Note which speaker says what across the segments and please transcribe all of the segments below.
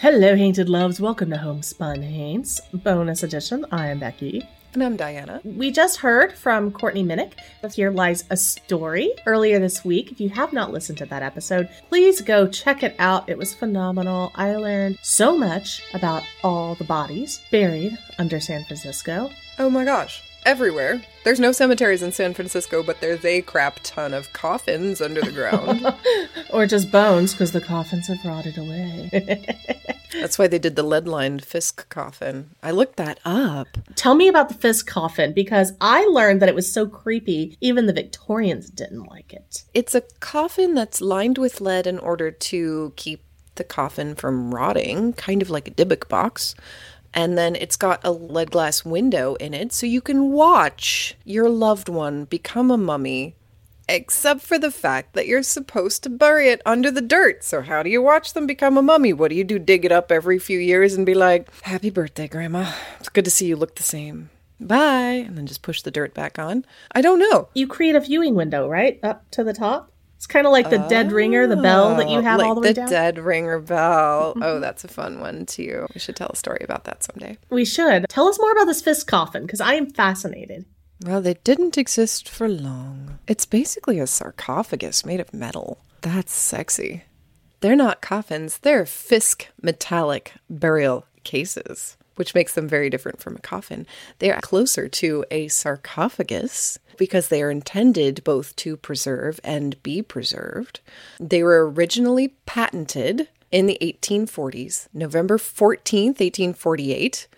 Speaker 1: Hello, Hainted Loves. Welcome to Homespun Haints, bonus edition. I am Becky.
Speaker 2: And I'm Diana.
Speaker 1: We just heard from Courtney Minnick of Here Lies a Story earlier this week. If you have not listened to that episode, please go check it out. It was phenomenal. I learned so much about all the bodies buried under San Francisco.
Speaker 2: Oh my gosh. Everywhere. There's no cemeteries in San Francisco, but there's a crap ton of coffins under the ground.
Speaker 1: or just bones, because the coffins have rotted away.
Speaker 2: That's why they did the lead lined Fisk coffin. I looked that up.
Speaker 1: Tell me about the Fisk coffin, because I learned that it was so creepy, even the Victorians didn't like it.
Speaker 2: It's a coffin that's lined with lead in order to keep the coffin from rotting, kind of like a Dybbuk box. And then it's got a lead glass window in it so you can watch your loved one become a mummy. Except for the fact that you're supposed to bury it under the dirt. So, how do you watch them become a mummy? What do you do? Dig it up every few years and be like, Happy birthday, Grandma. It's good to see you look the same. Bye. And then just push the dirt back on. I don't know.
Speaker 1: You create a viewing window, right? Up to the top? It's kind of like the dead ringer, the bell that you oh, have
Speaker 2: like
Speaker 1: all the way
Speaker 2: the
Speaker 1: down.
Speaker 2: dead ringer bell. Oh, mm-hmm. that's a fun one too. We should tell a story about that someday.
Speaker 1: we should. Tell us more about this Fisk coffin, because I am fascinated.
Speaker 2: Well, they didn't exist for long. It's basically a sarcophagus made of metal. That's sexy. They're not coffins, they're Fisk metallic burial cases, which makes them very different from a coffin. They are closer to a sarcophagus because they are intended both to preserve and be preserved. They were originally patented in the 1840s, November 14th, 1848.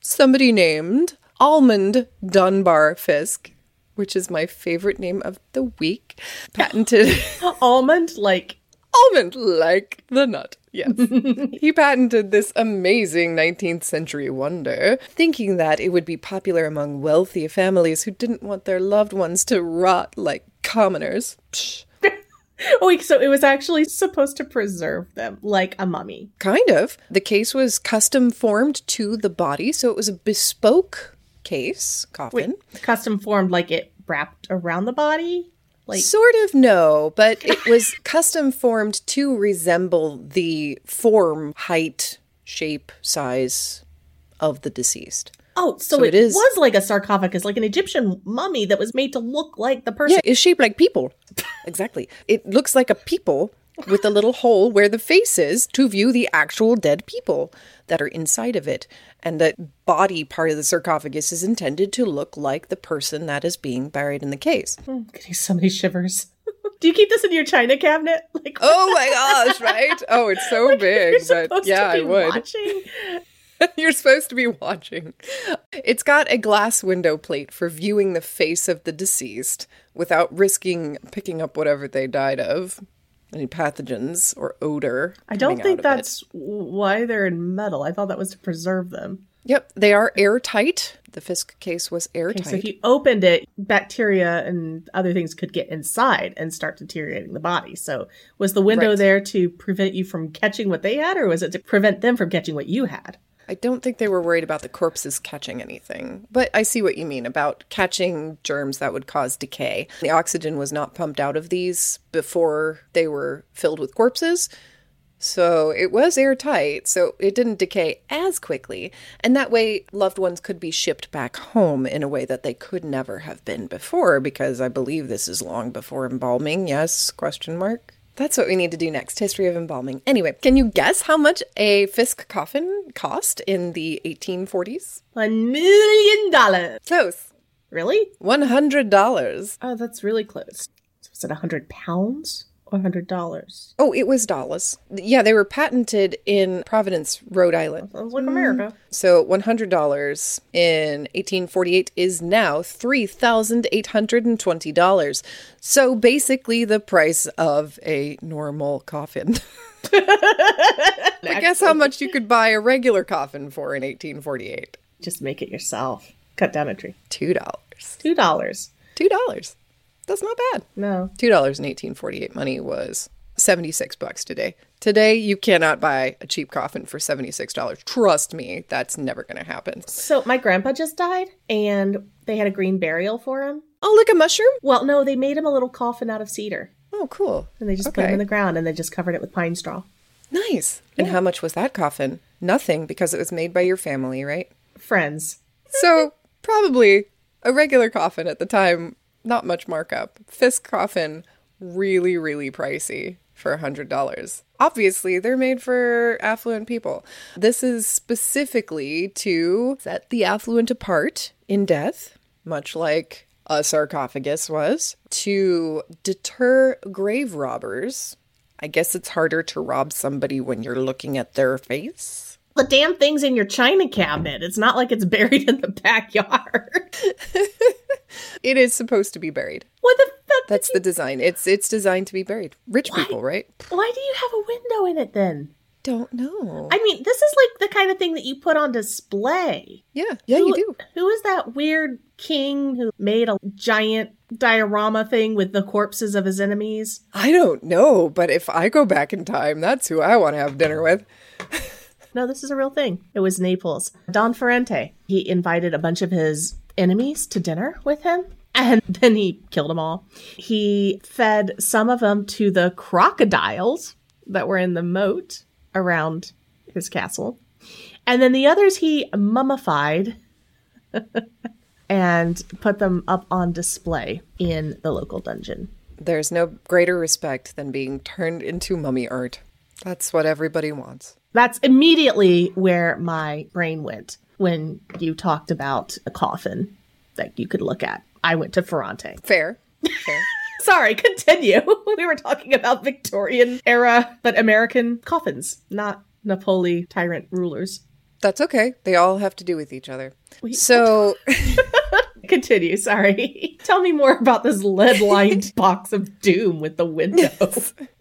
Speaker 2: Somebody named Almond Dunbar Fisk, which is my favorite name of the week, patented
Speaker 1: Almond, like,
Speaker 2: almond like the nut. Yes. he patented this amazing 19th century wonder, thinking that it would be popular among wealthy families who didn't want their loved ones to rot like commoners. Psh.
Speaker 1: oh, so it was actually supposed to preserve them, like a mummy.
Speaker 2: Kind of. The case was custom formed to the body, so it was a bespoke case, coffin.
Speaker 1: Wait, custom formed, like it wrapped around the body? Like,
Speaker 2: Sort of no, but it was custom formed to resemble the form, height, shape, size of the deceased.
Speaker 1: oh, so,
Speaker 2: so
Speaker 1: it,
Speaker 2: it is-
Speaker 1: was like a sarcophagus, like an Egyptian mummy that was made to look like the person.
Speaker 2: Yeah, it's shaped like people. exactly. It looks like a people with a little hole where the face is to view the actual dead people that are inside of it. And the body part of the sarcophagus is intended to look like the person that is being buried in the case.
Speaker 1: Oh, I'm getting so many shivers. Do you keep this in your china cabinet? Like,
Speaker 2: Oh my gosh, right? Oh, it's so
Speaker 1: you're
Speaker 2: big. But
Speaker 1: supposed
Speaker 2: yeah,
Speaker 1: to
Speaker 2: I would.
Speaker 1: Watching.
Speaker 2: You're supposed to be watching. It's got a glass window plate for viewing the face of the deceased without risking picking up whatever they died of, any pathogens or odor.
Speaker 1: I don't think
Speaker 2: out of it.
Speaker 1: that's why they're in metal. I thought that was to preserve them.
Speaker 2: Yep, they are airtight. The Fisk case was
Speaker 1: Okay,
Speaker 2: airtight.
Speaker 1: so if you opened it, bacteria and other things could get inside and start deteriorating the body. So was the window
Speaker 2: Right.
Speaker 1: there to prevent you from catching what they had, or was it to prevent them from catching what you had?
Speaker 2: I don't think they were worried about the corpses catching anything, but I see what you mean about catching germs that would cause decay. The oxygen was not pumped out of these before they were filled with corpses, So it was airtight, so it didn't decay as quickly. And that way loved ones could be shipped back home in a way that they could never have been before because I believe this is long before embalming. Yes, question mark. That's what we need to do next. History of embalming. Anyway, can you guess how much a Fisk coffin cost in the 1840s?
Speaker 1: One million dollars.
Speaker 2: Close.
Speaker 1: Really?
Speaker 2: $100.
Speaker 1: Oh, that's really close. So is it a hundred pounds or hundred dollars?
Speaker 2: Oh, it was dollars. Yeah, they were patented in Providence, Rhode Island.
Speaker 1: Sounds like America.
Speaker 2: So $100 in 1848 is now $3,820. So basically the price of a normal coffin. I guess how much you could buy a regular coffin for in 1848.
Speaker 1: Just make it yourself. Cut down a tree.
Speaker 2: $2.
Speaker 1: Two dollars.
Speaker 2: $2. That's not bad.
Speaker 1: No.
Speaker 2: $2 in 1848 money was 76 bucks today. Today you cannot buy a cheap coffin for $76. Trust me, that's never going to happen.
Speaker 1: So my grandpa just died, and they had a green burial for him.
Speaker 2: Oh, like a mushroom?
Speaker 1: Well, no, they made him a little coffin out of cedar,
Speaker 2: Oh, cool.
Speaker 1: and they just put him in the ground, and they just covered it with pine straw.
Speaker 2: Nice. And how much was that coffin? Nothing because it was made by your family, right?
Speaker 1: Friends.
Speaker 2: So, probably a regular coffin at the time, not much markup. Fisk coffin, really, really pricey for a $100. Obviously, they're made for affluent people. This is specifically to set the affluent apart in death, much like a sarcophagus was, to deter grave robbers. I guess it's harder to rob somebody when you're looking at their face.
Speaker 1: The damn thing's in your china cabinet. It's not like it's buried in the backyard.
Speaker 2: It is supposed to be buried.
Speaker 1: what the fuck?
Speaker 2: That's the design. It's it's designed to be buried. Rich people, right?
Speaker 1: Why do you have a window in it then?
Speaker 2: Don't know.
Speaker 1: I mean, this is like the kind of thing that you put on display.
Speaker 2: yeah, yeah, you do.
Speaker 1: Who is that weird king who made a giant diorama thing with the corpses of his enemies?
Speaker 2: I don't know, but if I go back in time, that's who I want to have dinner with.
Speaker 1: No, this is a real thing. It was Naples. Don Ferrante. He invited a bunch of his enemies to dinner with him. And then he killed them all. He fed some of them to the crocodiles that were in the moat around his castle. And then the others he mummified and put them up on display in the local dungeon.
Speaker 2: There's no greater respect than being turned into mummy art. That's what everybody wants.
Speaker 1: That's immediately where my brain went when you talked about a coffin that you could look at. I went to Ferrante.
Speaker 2: Fair. Fair.
Speaker 1: Sorry, continue. we were talking about Victorian era, but American coffins, not Napoli tyrant rulers.
Speaker 2: That's okay. They all have to do with each other. So,
Speaker 1: Continue, sorry. Tell me more about this lead lined box of doom with the window.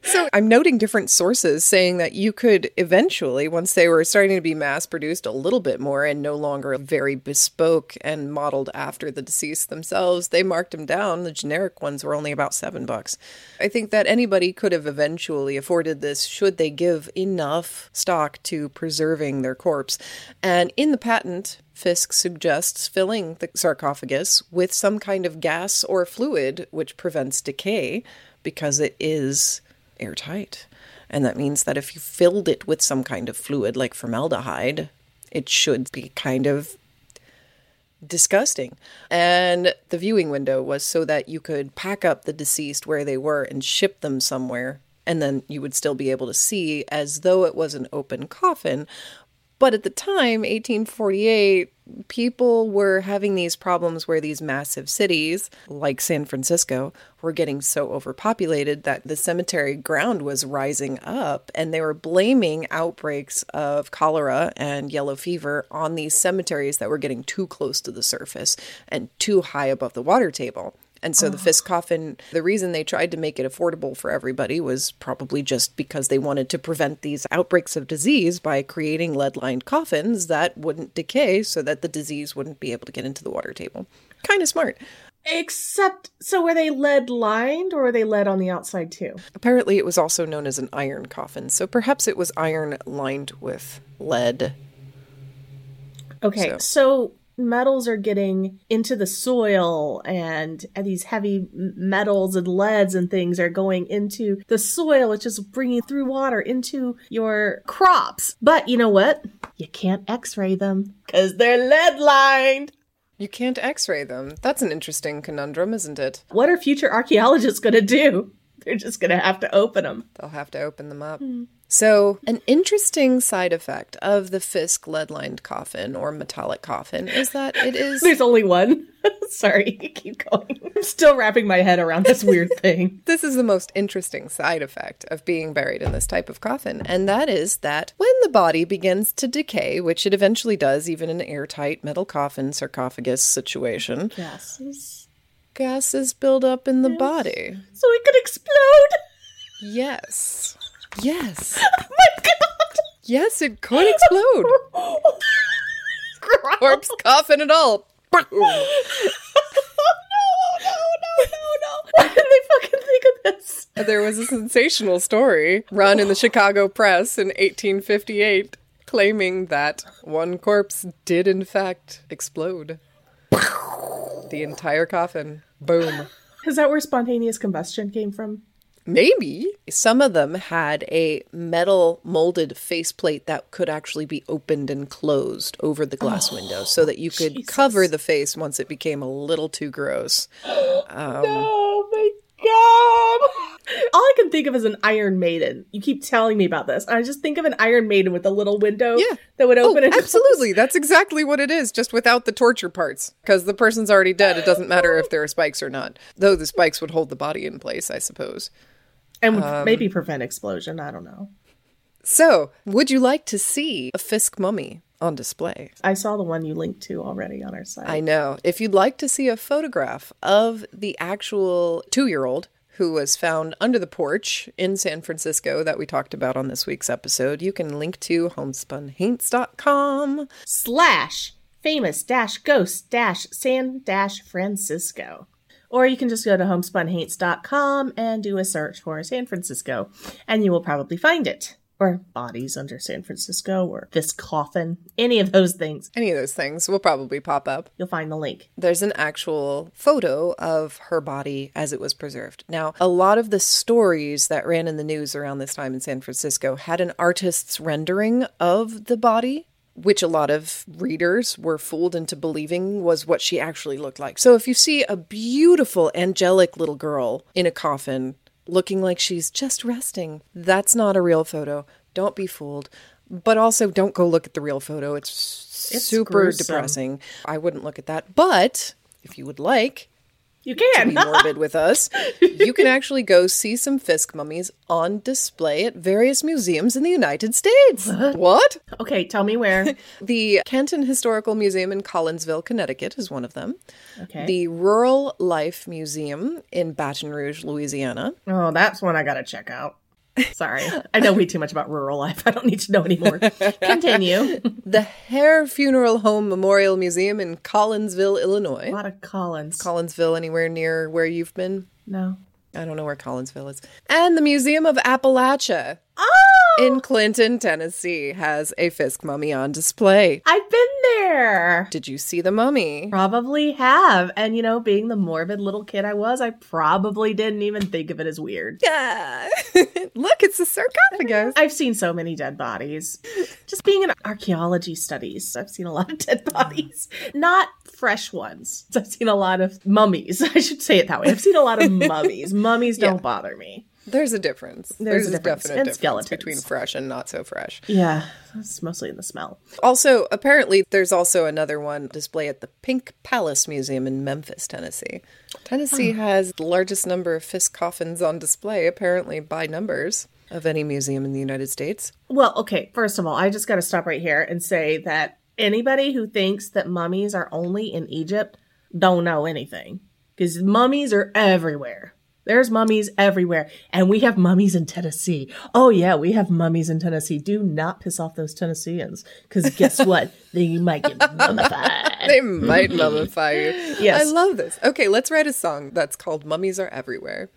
Speaker 2: So I'm noting different sources saying that you could eventually, once they were starting to be mass produced a little bit more and no longer very bespoke and modeled after the deceased themselves, they marked them down. The generic ones were only about seven bucks. I think that anybody could have eventually afforded this should they give enough stock to preserving their corpse. And in the patent, Fisk suggests filling the sarcophagus with some kind of gas or fluid which prevents decay because it is airtight. And that means that if you filled it with some kind of fluid like formaldehyde, it should be kind of disgusting. And the viewing window was so that you could pack up the deceased where they were and ship them somewhere. And then you would still be able to see as though it was an open coffin. But at the time, 1848, people were having these problems where these massive cities, like San Francisco, were getting so overpopulated that the cemetery ground was rising up, and they were blaming outbreaks of cholera and yellow fever on these cemeteries that were getting too close to the surface and too high above the water table. And so the uh-huh. Fisk coffin, the reason they tried to make it affordable for everybody was probably just because they wanted to prevent these outbreaks of disease by creating lead lined coffins that wouldn't decay so that the disease wouldn't be able to get into the water table. Kind of smart.
Speaker 1: Except, so were they lead lined or were they lead on the outside too?
Speaker 2: Apparently, it was also known as an iron coffin, so perhaps it was iron lined with lead.
Speaker 1: Okay,
Speaker 2: So-
Speaker 1: so. Metals are getting into the soil and these heavy metals and leads and things are going into the soil. Which is bringing through water into your crops. But you know what? You can't x-ray them because they're lead lined
Speaker 2: You can't x ray them. That's an interesting conundrum, isn't it?
Speaker 1: what are future archaeologists going to do? They're just going to have to open them
Speaker 2: They'll have to open them up. Hmm. So, an interesting side effect of the Fisk lead lined coffin or metallic coffin is that it is.
Speaker 1: there's only one sorry keep going i'm still wrapping my head around this weird thing
Speaker 2: This is the most interesting side effect of being buried in this type of coffin, and that is that when the body begins to decay, which it eventually does, even in an airtight metal coffin sarcophagus situation,
Speaker 1: gases
Speaker 2: gases build up in the body.
Speaker 1: so it could explode
Speaker 2: Yes. Yes.
Speaker 1: oh my god
Speaker 2: Yes, it could explode. Corpse coffin and all.
Speaker 1: no, no, no. Why did they fucking think of this?
Speaker 2: There was a sensational story run in the Chicago press in 1858 claiming that one corpse did in fact explode. The entire coffin. Boom.
Speaker 1: Is that where spontaneous combustion came from?
Speaker 2: Maybe. Some of them had a metal molded faceplate that could actually be opened and closed over the glass oh, window so that you could
Speaker 1: Jesus.
Speaker 2: cover the face once it became a little too gross.
Speaker 1: oh my god. All I can think of is an Iron Maiden. You keep telling me about this. I just think of an Iron Maiden with a little window
Speaker 2: Yeah.
Speaker 1: that would
Speaker 2: Oh,
Speaker 1: open and close.
Speaker 2: absolutely. That's exactly what it is, just without the torture parts. Because the person's already dead. It doesn't matter if there are spikes or not. Though the spikes would hold the body in place, I suppose.
Speaker 1: And would
Speaker 2: Um,
Speaker 1: maybe prevent explosion. I don't know.
Speaker 2: So, would you like to see a Fisk mummy on display?
Speaker 1: I saw the one you linked to already on our site.
Speaker 2: I know. If you'd like to see a photograph of the actual two year old who was found under the porch in San Francisco that we talked about on this week's episode, you can link to homespunhaints.com.
Speaker 1: slash famous dash ghost dash San dash Francisco. Or you can just go to homespunhaints.com and do a search for San Francisco, and you will probably find it. Or bodies under San Francisco, or this coffin, any of those things.
Speaker 2: Any of those things will probably pop up.
Speaker 1: You'll find the link.
Speaker 2: There's an actual photo of her body as it was preserved. Now, a lot of the stories that ran in the news around this time in San Francisco had an artist's rendering of the body, which a lot of readers were fooled into believing was what she actually looked like. So if you see a beautiful, angelic little girl in a coffin looking like she's just resting, that's not a real photo. Don't be fooled. But also, don't go look at the real photo. It's,
Speaker 1: It's
Speaker 2: super
Speaker 1: gruesome.
Speaker 2: depressing. I wouldn't look at that. But if you would like
Speaker 1: You can.
Speaker 2: be morbid with us, you can actually go see some Fisk mummies on display at various museums in the United States. What?
Speaker 1: okay, tell me where.
Speaker 2: The Canton Historical Museum in Collinsville, Connecticut is one of them.
Speaker 1: Okay.
Speaker 2: The Rural Life Museum in Baton Rouge, Louisiana.
Speaker 1: oh, that's one I gotta check out. Sorry. I know way too much about rural life. I don't need to know anymore. Continue.
Speaker 2: The Hare Funeral Home Memorial Museum in Collinsville, Illinois.
Speaker 1: A lot of Collins.
Speaker 2: Collinsville, anywhere near where you've been?
Speaker 1: no.
Speaker 2: I don't know where Collinsville is. And the Museum of Appalachia
Speaker 1: Oh!
Speaker 2: In Clinton, Tennessee has a Fisk mummy on display.
Speaker 1: I've been there.
Speaker 2: Did you see the mummy?
Speaker 1: Probably have. And, you know, being the morbid little kid I was, I probably didn't even think of it as weird.
Speaker 2: Yeah. Look, it's a sarcophagus.
Speaker 1: I've seen so many dead bodies. Just being in archaeology studies, I've seen a lot of dead bodies. Not fresh ones. I've seen a lot of mummies. I should say it that way. I've seen a lot of mummies. Mummies don't
Speaker 2: Yeah.
Speaker 1: bother me.
Speaker 2: There's a difference.
Speaker 1: There's
Speaker 2: There's,
Speaker 1: a difference.
Speaker 2: definite
Speaker 1: And
Speaker 2: difference
Speaker 1: skeletons.
Speaker 2: between fresh and not so fresh.
Speaker 1: Yeah, it's mostly in the smell.
Speaker 2: Also, apparently, there's also another one display at the Pink Palace Museum in Memphis, Tennessee. Tennessee ah. has the largest number of Fisk coffins on display, apparently by numbers, of any museum in the United States.
Speaker 1: Well, okay, first of all, I just got to stop right here and say that anybody who thinks that mummies are only in Egypt don't know anything because mummies are everywhere. There's mummies everywhere, and we have mummies in Tennessee. Oh yeah, we have mummies in Tennessee. Do not piss off those Tennesseans, because guess what? they might get mummified.
Speaker 2: They might mummify you.
Speaker 1: Yes.
Speaker 2: I love this. Okay, let's write a song that's called Mummies Are Everywhere.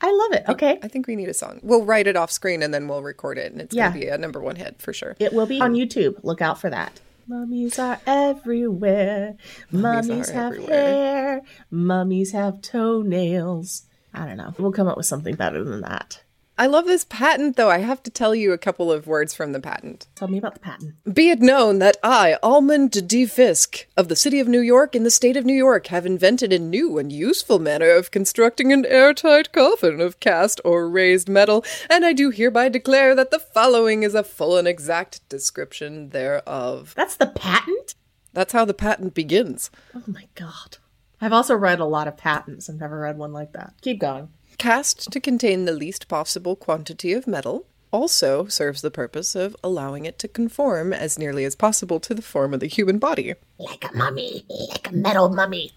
Speaker 1: I love it. Oh, okay,
Speaker 2: I think we need a song. We'll write it off screen and then we'll record it, and it's
Speaker 1: Yeah.
Speaker 2: going to be a number one hit for sure.
Speaker 1: it will be on YouTube. Look out for that. Mummies are everywhere.
Speaker 2: Mummies
Speaker 1: Mummies,
Speaker 2: are
Speaker 1: have
Speaker 2: everywhere.
Speaker 1: hair. Mummies have toenails. I don't know. We'll come up with something better than that.
Speaker 2: I love this patent, though. I have to tell you a couple of words from the patent.
Speaker 1: Tell me about the patent.
Speaker 2: Be it known that I, Almond D. Fisk, of the city of New York in the state of New York, have invented a new and useful manner of constructing an airtight coffin of cast or raised metal, and I do hereby declare that the following is a full and exact description thereof.
Speaker 1: That's the patent?
Speaker 2: That's how the patent begins.
Speaker 1: Oh my god. I've also read a lot of patents. I've never read one like that. Keep going.
Speaker 2: Cast to contain the least possible quantity of metal also serves the purpose of allowing it to conform as nearly as possible to the form of the human body.
Speaker 1: Like a mummy. Like a metal mummy.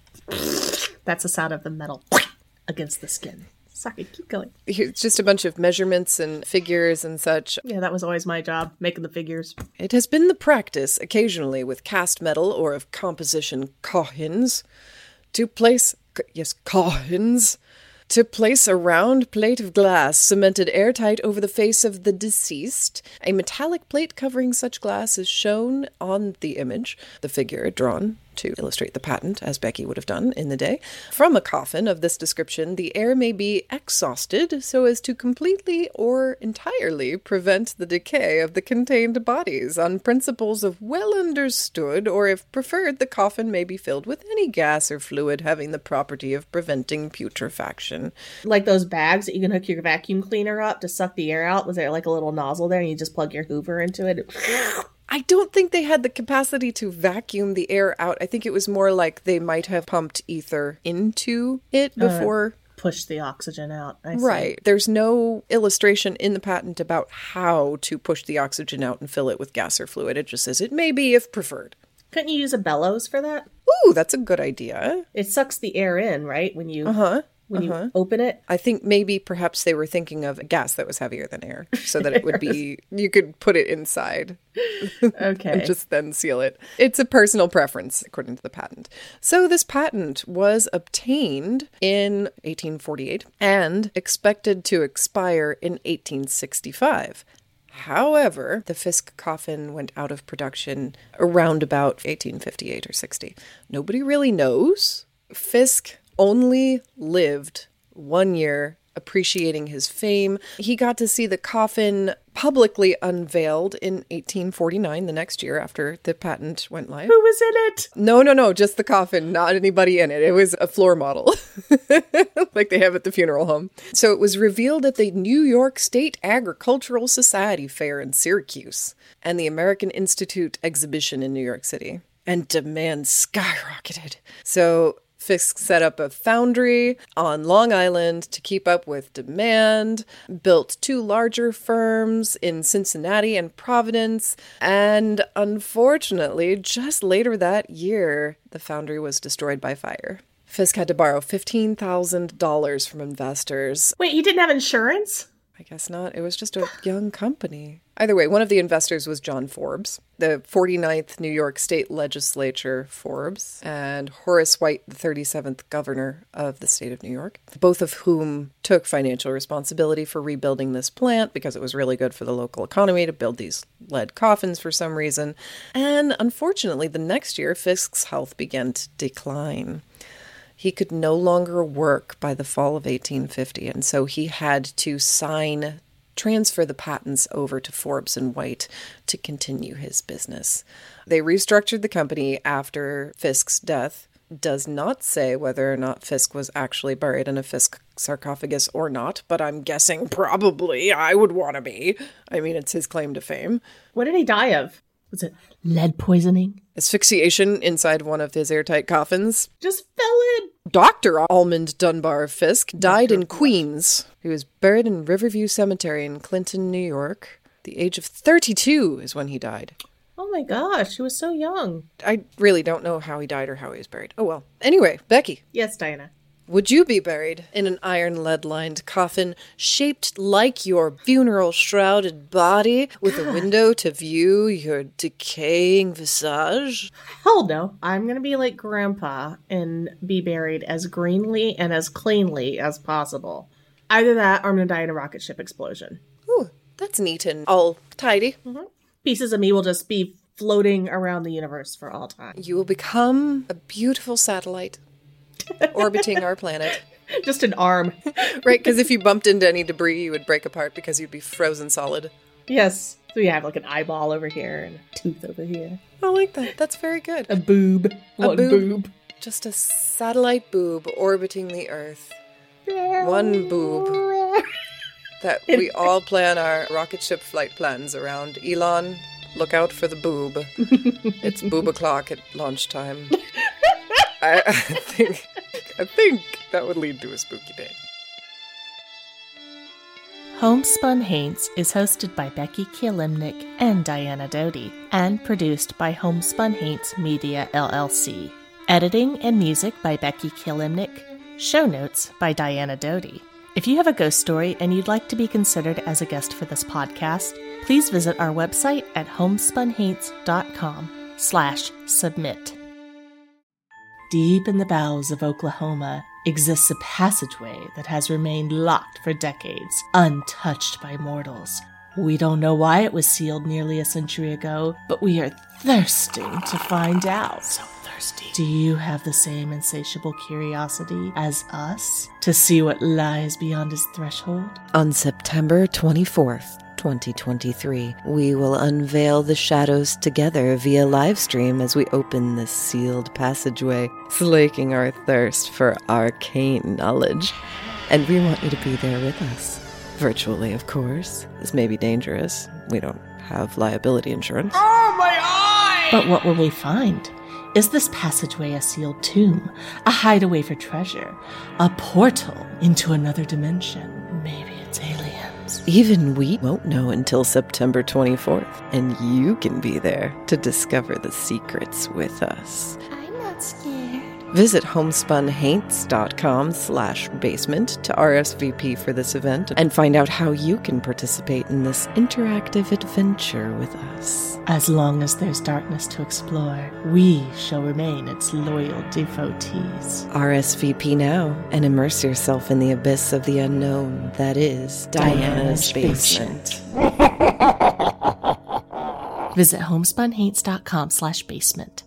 Speaker 1: That's the sound of the metal against the skin. Sorry, keep going.
Speaker 2: It's just a bunch of measurements and figures and such.
Speaker 1: Yeah, that was always my job, making the figures.
Speaker 2: It has been the practice, occasionally with cast metal or of composition coffins, to place yes coffins to place a round plate of glass cemented airtight over the face of the deceased. A metallic plate covering such glass is shown on the image, the figure drawn to illustrate the patent, as Becky would have done in the day. From a coffin of this description, the air may be exhausted so as to completely or entirely prevent the decay of the contained bodies on principles of well understood, or if preferred, the coffin may be filled with any gas or fluid having the property of preventing putrefaction.
Speaker 1: Like those bags that you can hook your vacuum cleaner up to suck the air out. Was there like a little nozzle there and you just plug your Hoover into it?
Speaker 2: I don't think they had the capacity to vacuum the air out. I think it was more like they might have pumped ether into it before.
Speaker 1: Push the oxygen out. I see.
Speaker 2: Right. There's no illustration in the patent about how to push the oxygen out and fill it with gas or fluid. It just says it may be if preferred.
Speaker 1: Couldn't you use a bellows for that?
Speaker 2: Ooh, that's a good idea.
Speaker 1: It sucks the air in, right? When you uh
Speaker 2: Huh?
Speaker 1: When you uh-huh. open it.
Speaker 2: I think maybe perhaps they were thinking of a gas that was heavier than air so that it would be, you could put it inside
Speaker 1: Okay.
Speaker 2: and just then seal it. It's a personal preference, according to the patent. So, this patent was obtained in 1848 and expected to expire in 1865. However, the Fisk coffin went out of production around about 1858 or 60. Nobody really knows. Fisk only lived one year appreciating his fame. He got to see the coffin publicly unveiled in 1849, the next year after the patent went live.
Speaker 1: Who was in it?
Speaker 2: No, no, no, just the coffin, not anybody in it. It was a floor model, like they have at the funeral home. So it was revealed at the New York State Agricultural Society Fair in Syracuse and the American Institute exhibition in New York City. And demand skyrocketed. So Fisk set up a foundry on Long Island to keep up with demand, built two larger firms in Cincinnati and Providence, and unfortunately, just later that year, the foundry was destroyed by fire. Fisk had to borrow $15,000 from investors.
Speaker 1: Wait, you didn't have insurance?
Speaker 2: Guess not. It was just a young company. Either way, one of the investors was John Forbes, the 49th New York State Legislature Forbes, and Horace White, the 37th governor of the state of New York, both of whom took financial responsibility for rebuilding this plant because it was really good for the local economy to build these lead coffins for some reason. And unfortunately, the next year, Fisk's health began to decline he could no longer work by the fall of 1850 and so he had to sign transfer the patents over to Forbes and White to continue his business. They restructured the company after Fisk's death. Does not say whether or not Fisk was actually buried in a Fisk sarcophagus or not, but I'm guessing probably I would want to be. I mean, it's his claim to fame.
Speaker 1: What did he die of? Was it lead poisoning?
Speaker 2: Asphyxiation inside one of his airtight coffins.
Speaker 1: Just fell in.
Speaker 2: Dr. Almond Dunbar Fisk died in Queens. He was buried in Riverview Cemetery in Clinton, New York. The age of 32 is when he died.
Speaker 1: Oh my gosh, he was so young.
Speaker 2: I really don't know how he died or how he was buried. Oh well. Anyway, Becky,
Speaker 1: Yes, Diana.
Speaker 2: Would you be buried in an iron lead lined coffin shaped like your funeral shrouded body with a window to view your decaying visage?
Speaker 1: Hell no. I'm gonna be like Grandpa and be buried as greenly and as cleanly as possible. Either that or I'm gonna die in a rocket ship explosion.
Speaker 2: Ooh, that's neat and all tidy. Mm-hmm.
Speaker 1: Pieces of me will just be floating around the universe for all time.
Speaker 2: You will become a beautiful satellite orbiting our planet.
Speaker 1: Just an arm.
Speaker 2: Right, because if you bumped into any debris, you would break apart because you'd be frozen solid.
Speaker 1: yes. So we have like an eyeball over here and a tooth over here.
Speaker 2: I like that. That's very good.
Speaker 1: A boob.
Speaker 2: A
Speaker 1: One
Speaker 2: boob.
Speaker 1: boob.
Speaker 2: Just a satellite boob orbiting the Earth. One boob that we all plan our rocket ship flight plans around. Elon, look out for the boob. it's boob o'clock at launch time. I, I think I think that would lead to a spooky day.
Speaker 1: Homespun Haints is hosted by Becky Kielimnik and Diana Doty, and produced by Homespun Haints Media LLC. Editing and music by Becky Kielimnik. Show notes by Diana Doty. If you have a ghost story and you'd like to be considered as a guest for this podcast, please visit our website at homespunhaints.com slash submit. Deep in the bowels of Oklahoma exists a passageway that has remained locked for decades, untouched by mortals. We don't know why it was sealed nearly a century ago, but we are thirsting to find out. So thirsty. Do you have the same insatiable curiosity as us to see what lies beyond his threshold?
Speaker 2: On September 24th, 2023, we will unveil the shadows together via live stream as we open this sealed passageway, slaking our thirst for arcane knowledge. And we want you to be there with us. Virtually, of course. This may be dangerous. We don't have liability insurance. Oh, my eye!
Speaker 1: But what will we find? Is this passageway a sealed tomb, a hideaway for treasure, a portal into another dimension?
Speaker 2: Even we won't know until September 24th, and you can be there to discover the secrets with us.
Speaker 3: I'm not scared.
Speaker 2: Visit homespunhaints.com slash basement to RSVP for this event and find out how you can participate in this interactive adventure with us.
Speaker 1: As long as there's darkness to explore, we shall remain its loyal devotees.
Speaker 2: RSVP now and immerse yourself in the abyss of the unknown that is Diana's,
Speaker 1: Diana's
Speaker 2: basement.
Speaker 1: Visit homespunhaints.com slash basement.